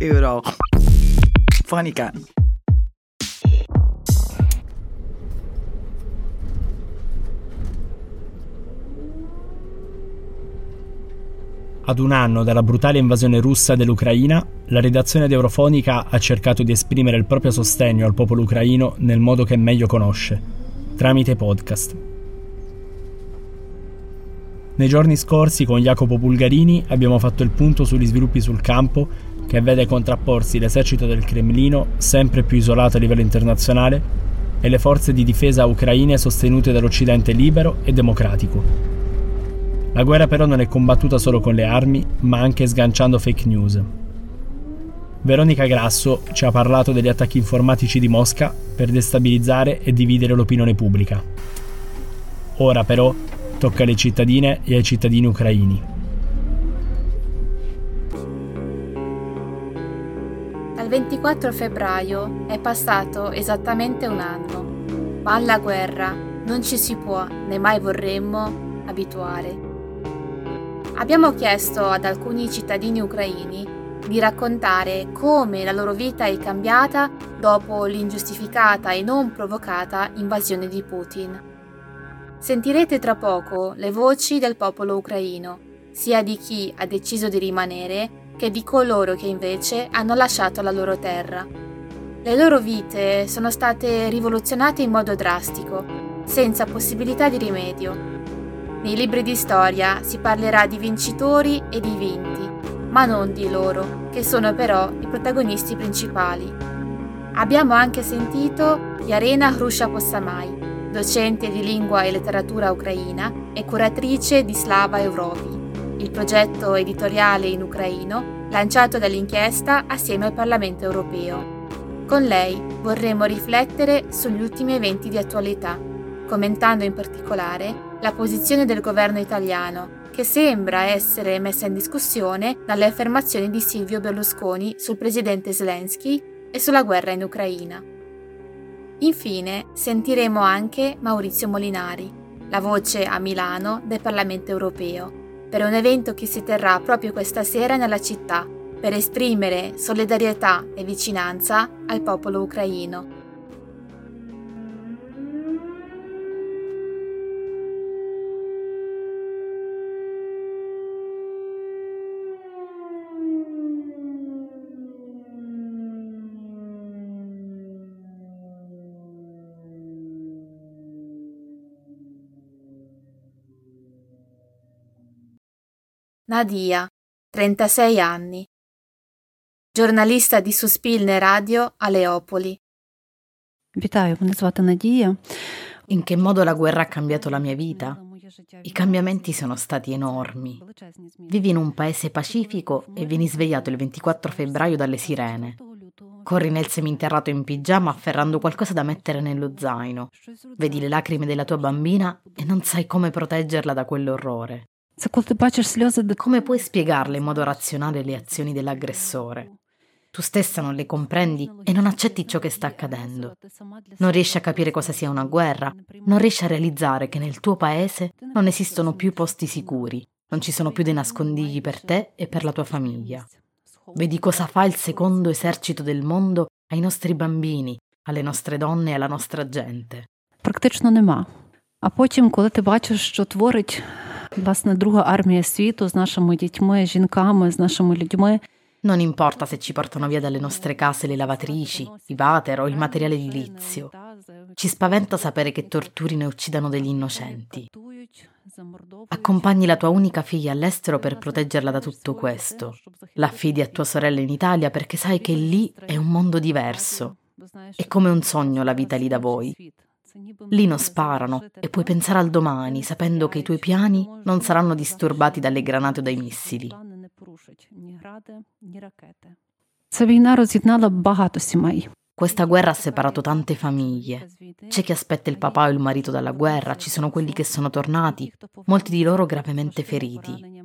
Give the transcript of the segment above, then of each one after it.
euro. Fonica. Ad un anno dalla brutale invasione russa dell'Ucraina, la redazione di Eurofonica ha cercato di esprimere il proprio sostegno al popolo ucraino nel modo che meglio conosce, tramite podcast. Nei giorni scorsi con Jacopo Bulgarini abbiamo fatto il punto sugli sviluppi sul campo che vede contrapporsi l'esercito del Cremlino, sempre più isolato a livello internazionale, e le forze di difesa ucraine sostenute dall'Occidente libero e democratico. La guerra però non è combattuta solo con le armi, ma anche sganciando fake news. Veronica Grasso ci ha parlato degli attacchi informatici di Mosca per destabilizzare e dividere l'opinione pubblica. Ora però tocca alle cittadine e ai cittadini ucraini. Dal 24 febbraio è passato esattamente un anno, ma alla guerra non ci si può, né mai vorremmo, abituare. Abbiamo chiesto ad alcuni cittadini ucraini di raccontare come la loro vita è cambiata dopo l'ingiustificata e non provocata invasione di Putin. Sentirete tra poco le voci del popolo ucraino, sia di chi ha deciso di rimanere che di coloro che invece hanno lasciato la loro terra. Le loro vite sono state rivoluzionate in modo drastico, senza possibilità di rimedio nei libri di storia si parlerà di vincitori e di vinti, ma non di loro, che sono però i protagonisti principali. Abbiamo anche sentito Yarena Hrusha Possamai, docente di lingua e letteratura ucraina e curatrice di Slava Europi, il progetto editoriale in ucraino lanciato dall'inchiesta assieme al Parlamento europeo. Con lei vorremmo riflettere sugli ultimi eventi di attualità, commentando in particolare la posizione del governo italiano, che sembra essere messa in discussione dalle affermazioni di Silvio Berlusconi sul presidente Zelensky e sulla guerra in Ucraina. Infine sentiremo anche Maurizio Molinari, la voce a Milano del Parlamento europeo, per un evento che si terrà proprio questa sera nella città, per esprimere solidarietà e vicinanza al popolo ucraino. Nadia, 36 anni. Giorналіста di Суспільне Radio a Leopoli. Вітаю, мене звати Надія. In che modo la guerra ha cambiato la mia vita? I cambiamenti sono stati enormi. Vivi in un paese pacifico e vieni svegliato il 24 febbraio dalle sirene. Corri nel seminterrato in pigiama afferrando qualcosa da mettere nello zaino. Vedi le lacrime della tua bambina e non sai come proteggerla da quell'orrore. Це коли ти бачиш сльози Come puoi spiegarle in modo razionale le azioni dell'aggressore? Tu stessa non le comprendi e non accetti ciò che sta accadendo. Non riesci a capire cosa sia una guerra, non riesci a realizzare che nel tuo paese non esistono più posti sicuri, non ci sono più dei nascondigli per te e per la tua famiglia. Vedi cosa fa il secondo esercito del mondo ai nostri bambini, alle nostre donne e alla nostra gente. практично нема. А потім, коли ти бачиш, що творить власне друга армія світу з нашими дітьми, жінками, з нашими людьми, Non importa se ci portano via dalle nostre case le lavatrici, i water o il materiale edilizio. Ci spaventa sapere che torturino e uccidano degli innocenti. Accompagni la tua unica figlia all'estero per proteggerla da tutto questo. L'affidi a tua sorella in Italia perché sai che lì è un mondo diverso. È come un sogno la vita lì da voi. Lì non sparano e puoi pensare al domani sapendo che i tuoi piani non saranno disturbati dalle granate o dai missili. Questa guerra ha separato tante famiglie. C'è chi aspetta il papà o il marito dalla guerra, ci sono quelli che sono tornati, molti di loro gravemente feriti.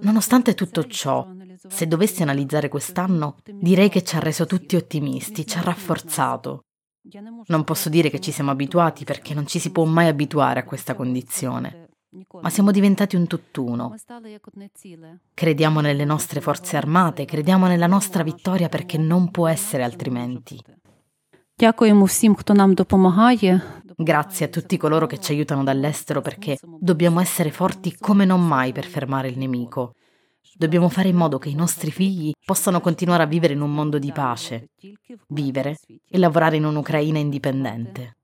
Nonostante tutto ciò, se dovessi analizzare quest'anno, direi che ci ha reso tutti ottimisti, ci ha rafforzato. Non posso dire che ci siamo abituati perché non ci si può mai abituare a questa condizione, ma siamo diventati un tutt'uno. Crediamo nelle nostre forze armate, crediamo nella nostra vittoria perché non può essere altrimenti. Grazie a tutti coloro che ci aiutano dall'estero perché dobbiamo essere forti come non mai per fermare il nemico. Dobbiamo fare in modo che i nostri figli possano continuare a vivere in un mondo di pace, vivere e lavorare in un'Ucraina indipendente.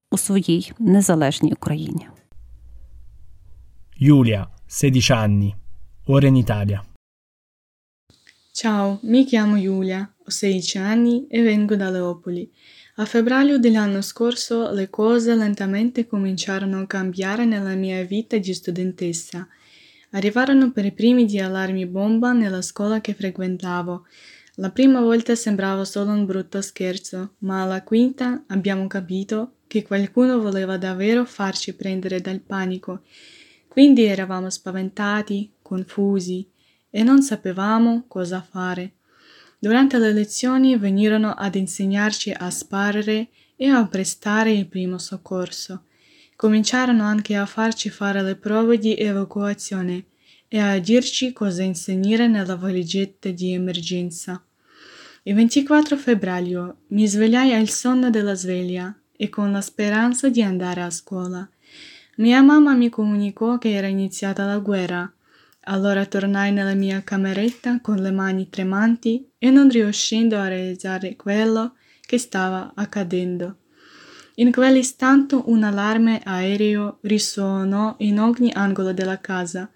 Giulia, 16 anni, ora in Italia. Ciao, mi chiamo Giulia, ho 16 anni e vengo da Leopoli. A febbraio dell'anno scorso le cose lentamente cominciarono a cambiare nella mia vita di studentessa – Arrivarono per i primi di allarmi bomba nella scuola che frequentavo. La prima volta sembrava solo un brutto scherzo, ma alla quinta abbiamo capito che qualcuno voleva davvero farci prendere dal panico. Quindi eravamo spaventati, confusi e non sapevamo cosa fare. Durante le lezioni venirono ad insegnarci a sparare e a prestare il primo soccorso. Cominciarono anche a farci fare le prove di evacuazione e a dirci cosa inserire nella valigetta di emergenza. Il 24 febbraio mi svegliai al sonno della sveglia e con la speranza di andare a scuola. Mia mamma mi comunicò che era iniziata la guerra. Allora tornai nella mia cameretta con le mani tremanti e non riuscendo a realizzare quello che stava accadendo. In quell'istante un allarme aereo risuonò in ogni angolo della casa,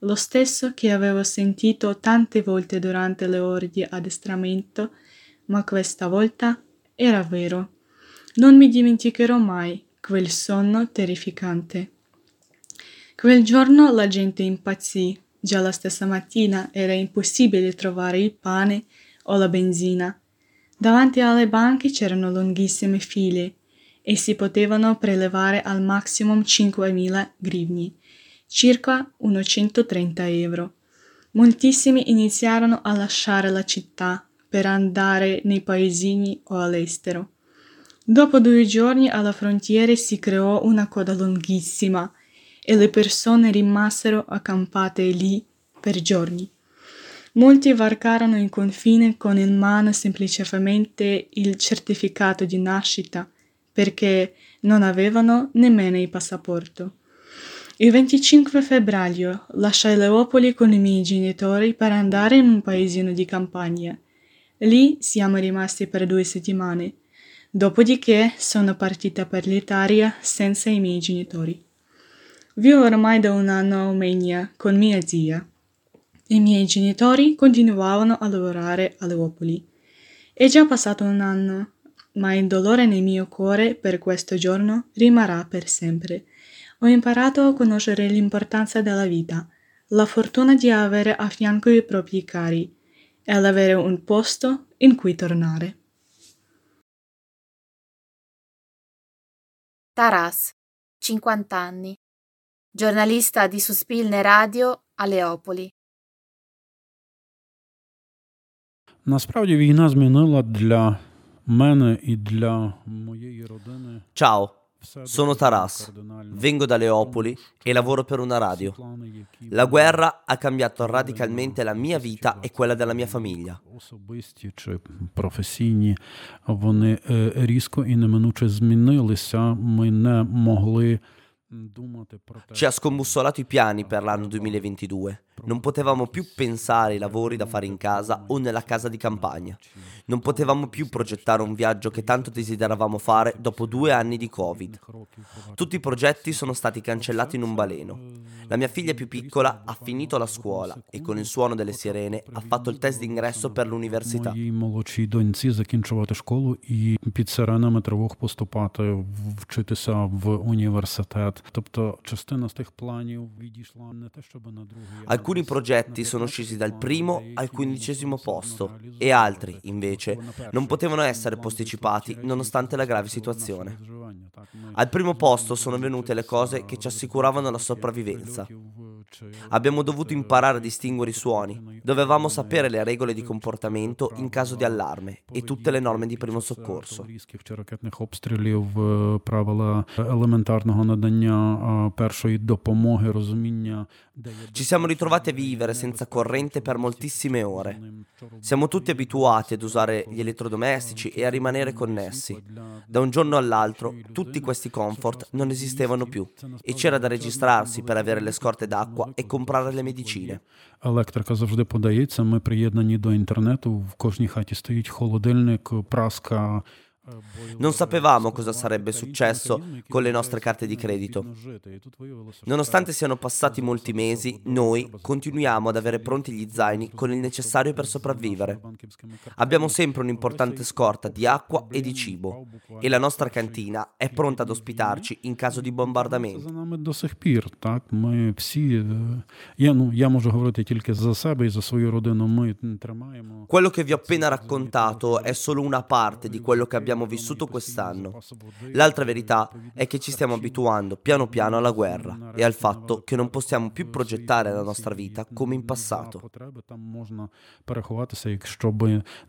lo stesso che avevo sentito tante volte durante le ore di addestramento, ma questa volta era vero. Non mi dimenticherò mai quel sonno terrificante. Quel giorno la gente impazzì. Già la stessa mattina era impossibile trovare il pane o la benzina. Davanti alle banche c'erano lunghissime file e si potevano prelevare al maximum 5.000 grivni, circa 130 euro. Moltissimi iniziarono a lasciare la città per andare nei paesini o all'estero. Dopo due giorni alla frontiera si creò una coda lunghissima e le persone rimasero accampate lì per giorni. Molti varcarono il confine con in mano semplicemente il certificato di nascita perché non avevano nemmeno il passaporto. Il 25 febbraio lasciai Leopoli con i miei genitori per andare in un paesino di campagna. Lì siamo rimasti per due settimane. Dopodiché sono partita per l'Italia senza i miei genitori. Vivo ormai da un anno a Omegna con mia zia. I miei genitori continuavano a lavorare a Leopoli. È già passato un anno ma il dolore nel mio cuore per questo giorno rimarrà per sempre. Ho imparato a conoscere l'importanza della vita, la fortuna di avere a fianco i propri cari e avere un posto in cui tornare. Taras, 50 anni, giornalista di Suspilne Radio a Leopoli. Насправді війна змінила для Ciao, sono Taras, vengo da Leopoli e lavoro per una radio. La guerra ha cambiato radicalmente la mia vita e quella della mia famiglia. Ci ha scombussolato i piani per l'anno 2022. Non potevamo più pensare ai lavori da fare in casa o nella casa di campagna. Non potevamo più progettare un viaggio che tanto desideravamo fare dopo due anni di Covid. Tutti i progetti sono stati cancellati in un baleno. La mia figlia più piccola ha finito la scuola e con il suono delle sirene ha fatto il test d'ingresso per l'università. Моїй молодшій доньці закінчувати школу і під сиренами тривог поступати, вчитися в університет. Тобто частина з тих планів відійшла не те, щоб на другий. Alcuni progetti sono scesi dal primo al quindicesimo posto e altri, invece, non potevano essere posticipati nonostante la grave situazione. Al primo posto sono venute le cose che ci assicuravano la sopravvivenza. Abbiamo dovuto imparare a distinguere i suoni, dovevamo sapere le regole di comportamento in caso di allarme e tutte le norme di primo soccorso. Ci siamo ritrovati a vivere senza corrente per moltissime ore. Siamo tutti abituati ad usare gli elettrodomestici e a rimanere connessi. Da un giorno all'altro tutti questi comfort non esistevano più e c'era da registrarsi per avere le scorte d'acqua e comprare le medicine. Електрика завжди подається. Ми приєднані до інтернету. В кожній хаті стоїть холодильник, праска. Non sapevamo cosa sarebbe successo con le nostre carte di credito. Nonostante siano passati molti mesi, noi continuiamo ad avere pronti gli zaini con il necessario per sopravvivere. Abbiamo sempre un'importante scorta di acqua e di cibo e la nostra cantina è pronta ad ospitarci in caso di bombardamento. Quello che vi ho appena raccontato è solo una parte di quello che abbiamo abbiamo vissuto quest'anno. L'altra verità è che ci stiamo abituando piano piano alla guerra e al fatto che non possiamo più progettare la nostra vita come in passato.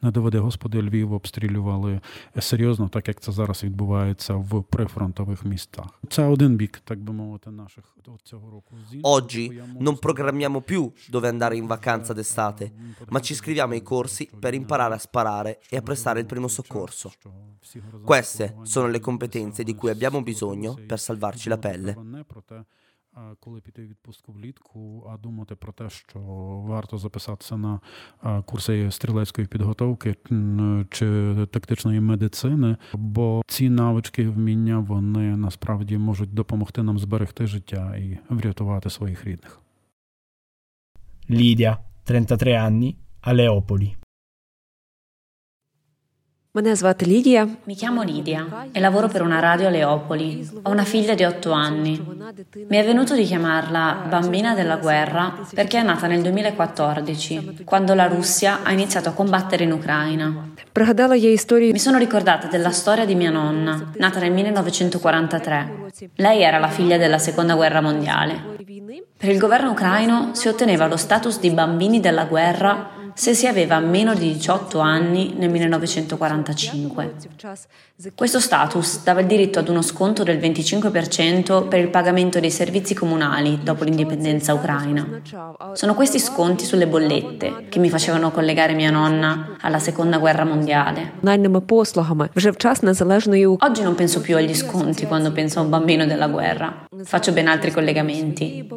не доведе Господи, Львів обстрілювали серйозно, так як це зараз відбувається в прифронтових містах. Це один бік, так би мовити, наших цього року. Oggi non programmiamo più dove andare in vacanza d'estate, ma ci iscriviamo ai corsi per imparare a sparare e a prestare il primo soccorso. Queste sono le competenze di cui abbiamo bisogno per salvarci la pelle. Коли піти в відпустку влітку, а думати про те, що варто записатися на курси стрілецької підготовки чи тактичної медицини, бо ці навички, вміння вони насправді можуть допомогти нам зберегти життя і врятувати своїх рідних. Lidia, 33 anni, a Leopoli. Мене звати Лідія. Mi chiamo Lidia e lavoro per una radio a Leopoli. Ho una figlia di 8 anni. Mi è venuto di chiamarla bambina della guerra perché è nata nel 2014, quando la Russia ha iniziato a combattere in Ucraina. Mi sono ricordata della storia di mia nonna, nata nel 1943. Lei era la figlia della Seconda Guerra Mondiale. Per il governo ucraino si otteneva lo status di bambini della guerra se si aveva meno di 18 anni nel 1945. Questo status dava il diritto ad uno sconto del 25% per il pagamento dei servizi comunali dopo l'indipendenza ucraina. Sono questi sconti sulle bollette che mi facevano collegare mia nonna alla seconda guerra mondiale. Oggi non penso più agli sconti quando penso a un bambino della guerra. Faccio ben altri collegamenti.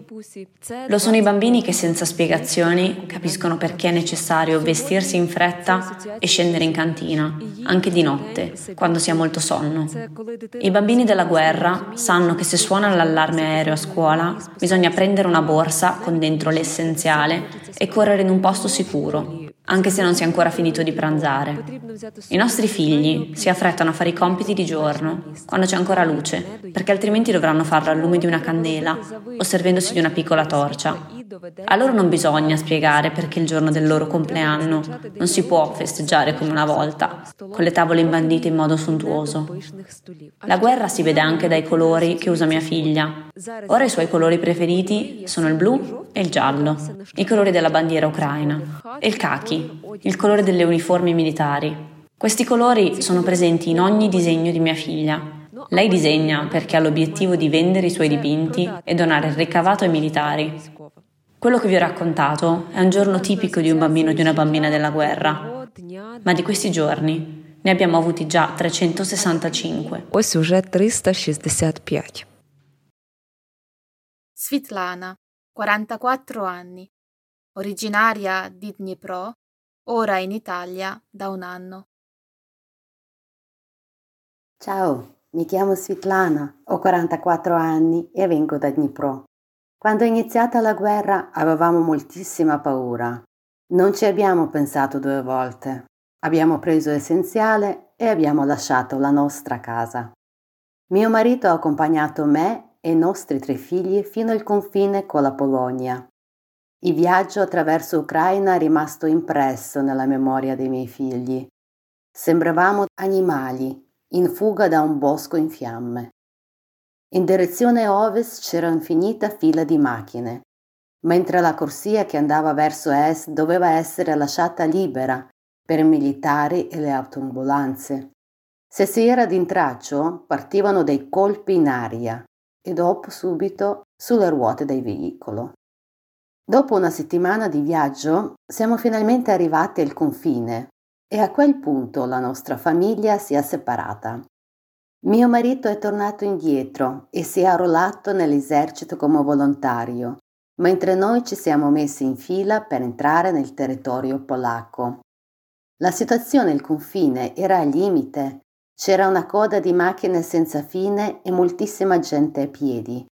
Lo sono i bambini che senza spiegazioni capiscono perché è necessario vestirsi in fretta e scendere in cantina, anche di notte, quando si ha molto sonno. I bambini della guerra sanno che se suona l'allarme aereo a scuola bisogna prendere una borsa con dentro l'essenziale e correre in un posto sicuro, anche se non si è ancora finito di pranzare. I nostri figli si affrettano a fare i compiti di giorno, quando c'è ancora luce, perché altrimenti dovranno farlo al lume di una candela o servendosi di una piccola torcia. A loro non bisogna spiegare perché il giorno del loro compleanno non si può festeggiare come una volta, con le tavole imbandite in modo sontuoso. La guerra si vede anche dai colori che usa mia figlia. Ora i suoi colori preferiti sono il blu e il giallo, i colori della bandiera ucraina, e il khaki, il colore delle uniformi militari. Questi colori sono presenti in ogni disegno di mia figlia. Lei disegna perché ha l'obiettivo di vendere i suoi dipinti e donare il ricavato ai militari. Quello che vi ho raccontato è un giorno tipico di un bambino o di una bambina della guerra, ma di questi giorni ne abbiamo avuti già 365. Ось уже 365. Svitlana, 44 anni, originaria di Dnipro, ora in Italia da un anno. Ciao, mi chiamo Svitlana, ho 44 anni e vengo da Dnipro. Quando è iniziata la guerra avevamo moltissima paura. Non ci abbiamo pensato due volte. Abbiamo preso l'essenziale e abbiamo lasciato la nostra casa. Mio marito ha accompagnato me e i nostri tre figli fino al confine con la Polonia. Il viaggio attraverso Ucraina è rimasto impresso nella memoria dei miei figli. Sembravamo animali in fuga da un bosco in fiamme. In direzione ovest c'era un'infinita fila di macchine. mentre la corsia che andava verso est doveva essere lasciata libera per i militari e le autoambulanze. Se si era d'intraccio, partivano dei colpi in aria e dopo subito sulle ruote del veicolo. Dopo una settimana di viaggio siamo finalmente arrivati al confine e a quel punto la nostra famiglia si è separata. Mio marito è tornato indietro e si è arruolato nell'esercito come volontario, mentre noi ci siamo messi in fila per entrare nel territorio polacco. La situazione al confine era al limite. C'era una coda di macchine senza fine e moltissima gente a piedi.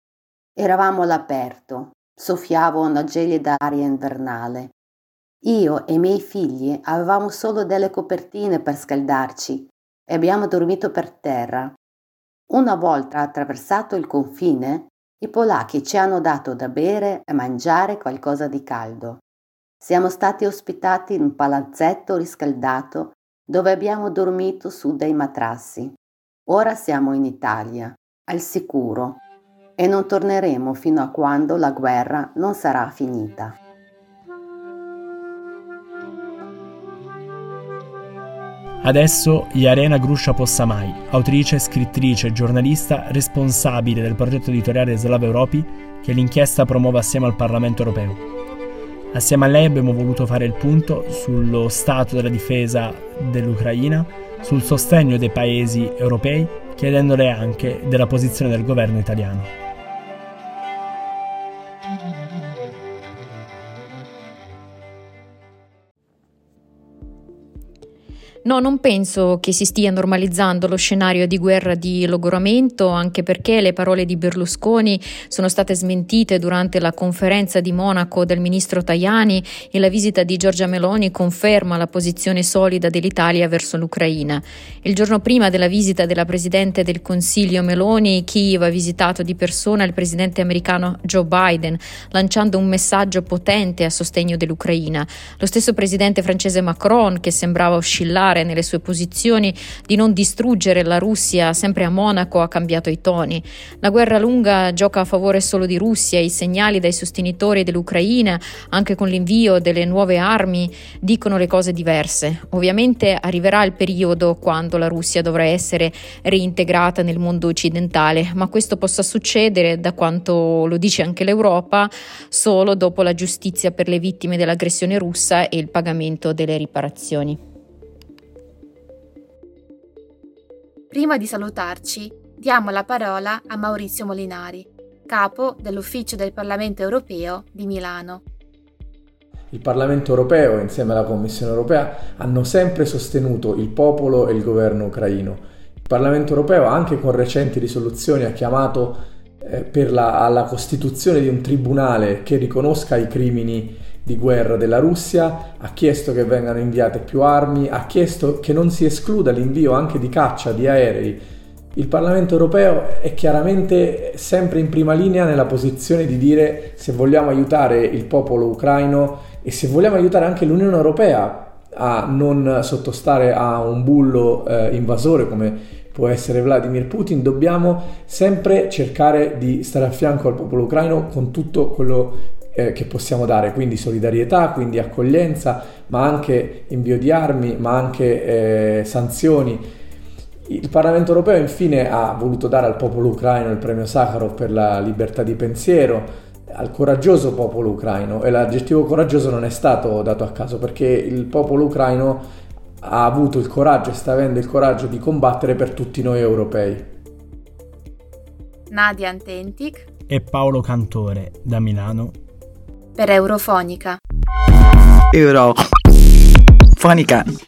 Eravamo all'aperto, soffiava una gelida aria invernale. Io e i miei figli avevamo solo delle copertine per scaldarci e abbiamo dormito per terra. Una volta attraversato il confine, i polacchi ci hanno dato da bere e mangiare qualcosa di caldo. Siamo stati ospitati in un palazzetto riscaldato dove abbiamo dormito su dei matrassi. Ora siamo in Italia, al sicuro, e non torneremo fino a quando la guerra non sarà finita. Adesso Yarena Gruscia Possamai, autrice, scrittrice e giornalista responsabile del progetto editoriale Slava Europi che l'inchiesta promuove assieme al Parlamento europeo. Assieme a lei abbiamo voluto fare il punto sullo stato della difesa dell'Ucraina, sul sostegno dei paesi europei, chiedendole anche della posizione del governo italiano. No, non penso che si stia normalizzando lo scenario di guerra di logoramento, anche perché le parole di Berlusconi sono state smentite durante la conferenza di Monaco del ministro Tajani e la visita di Giorgia Meloni conferma la posizione solida dell'Italia verso l'Ucraina. Il giorno prima della visita della Presidente del Consiglio Meloni, Kiev ha visitato di persona il Presidente americano Joe Biden, lanciando un messaggio potente a sostegno dell'Ucraina. Lo stesso Presidente francese Macron, che sembrava oscillare chiare nelle sue posizioni di non distruggere la Russia, sempre a Monaco ha cambiato i toni. La guerra lunga gioca a favore solo di Russia, i segnali dai sostenitori dell'Ucraina, anche con l'invio delle nuove armi, dicono le cose diverse. Ovviamente arriverà il periodo quando la Russia dovrà essere reintegrata nel mondo occidentale, ma questo possa succedere, da quanto lo dice anche l'Europa, solo dopo la giustizia per le vittime dell'aggressione russa e il pagamento delle riparazioni. Prima di salutarci, diamo la parola a Maurizio Molinari, capo dell'Ufficio del Parlamento europeo di Milano. Il Parlamento europeo insieme alla Commissione europea hanno sempre sostenuto il popolo e il governo ucraino. Il Parlamento europeo anche con recenti risoluzioni ha chiamato eh, la, alla costituzione di un tribunale che riconosca i crimini di guerra della Russia, ha chiesto che vengano inviate più armi, ha chiesto che non si escluda l'invio anche di caccia, di aerei. Il Parlamento europeo è chiaramente sempre in prima linea nella posizione di dire se vogliamo aiutare il popolo ucraino e se vogliamo aiutare anche l'Unione Europea a non sottostare a un bullo eh, invasore come può essere Vladimir Putin, dobbiamo sempre cercare di stare a fianco al popolo ucraino con tutto quello eh, che possiamo dare, quindi solidarietà, quindi accoglienza, ma anche invio di armi, ma anche eh, sanzioni. Il Parlamento europeo infine ha voluto dare al popolo ucraino il premio Sakharov per la libertà di pensiero, al coraggioso popolo ucraino e l'aggettivo coraggioso non è stato dato a caso perché il popolo ucraino ha avuto il coraggio e sta avendo il coraggio di combattere per tutti noi europei. Nadia Antentic e Paolo Cantore da Milano per Eurofonica. Eurofonica.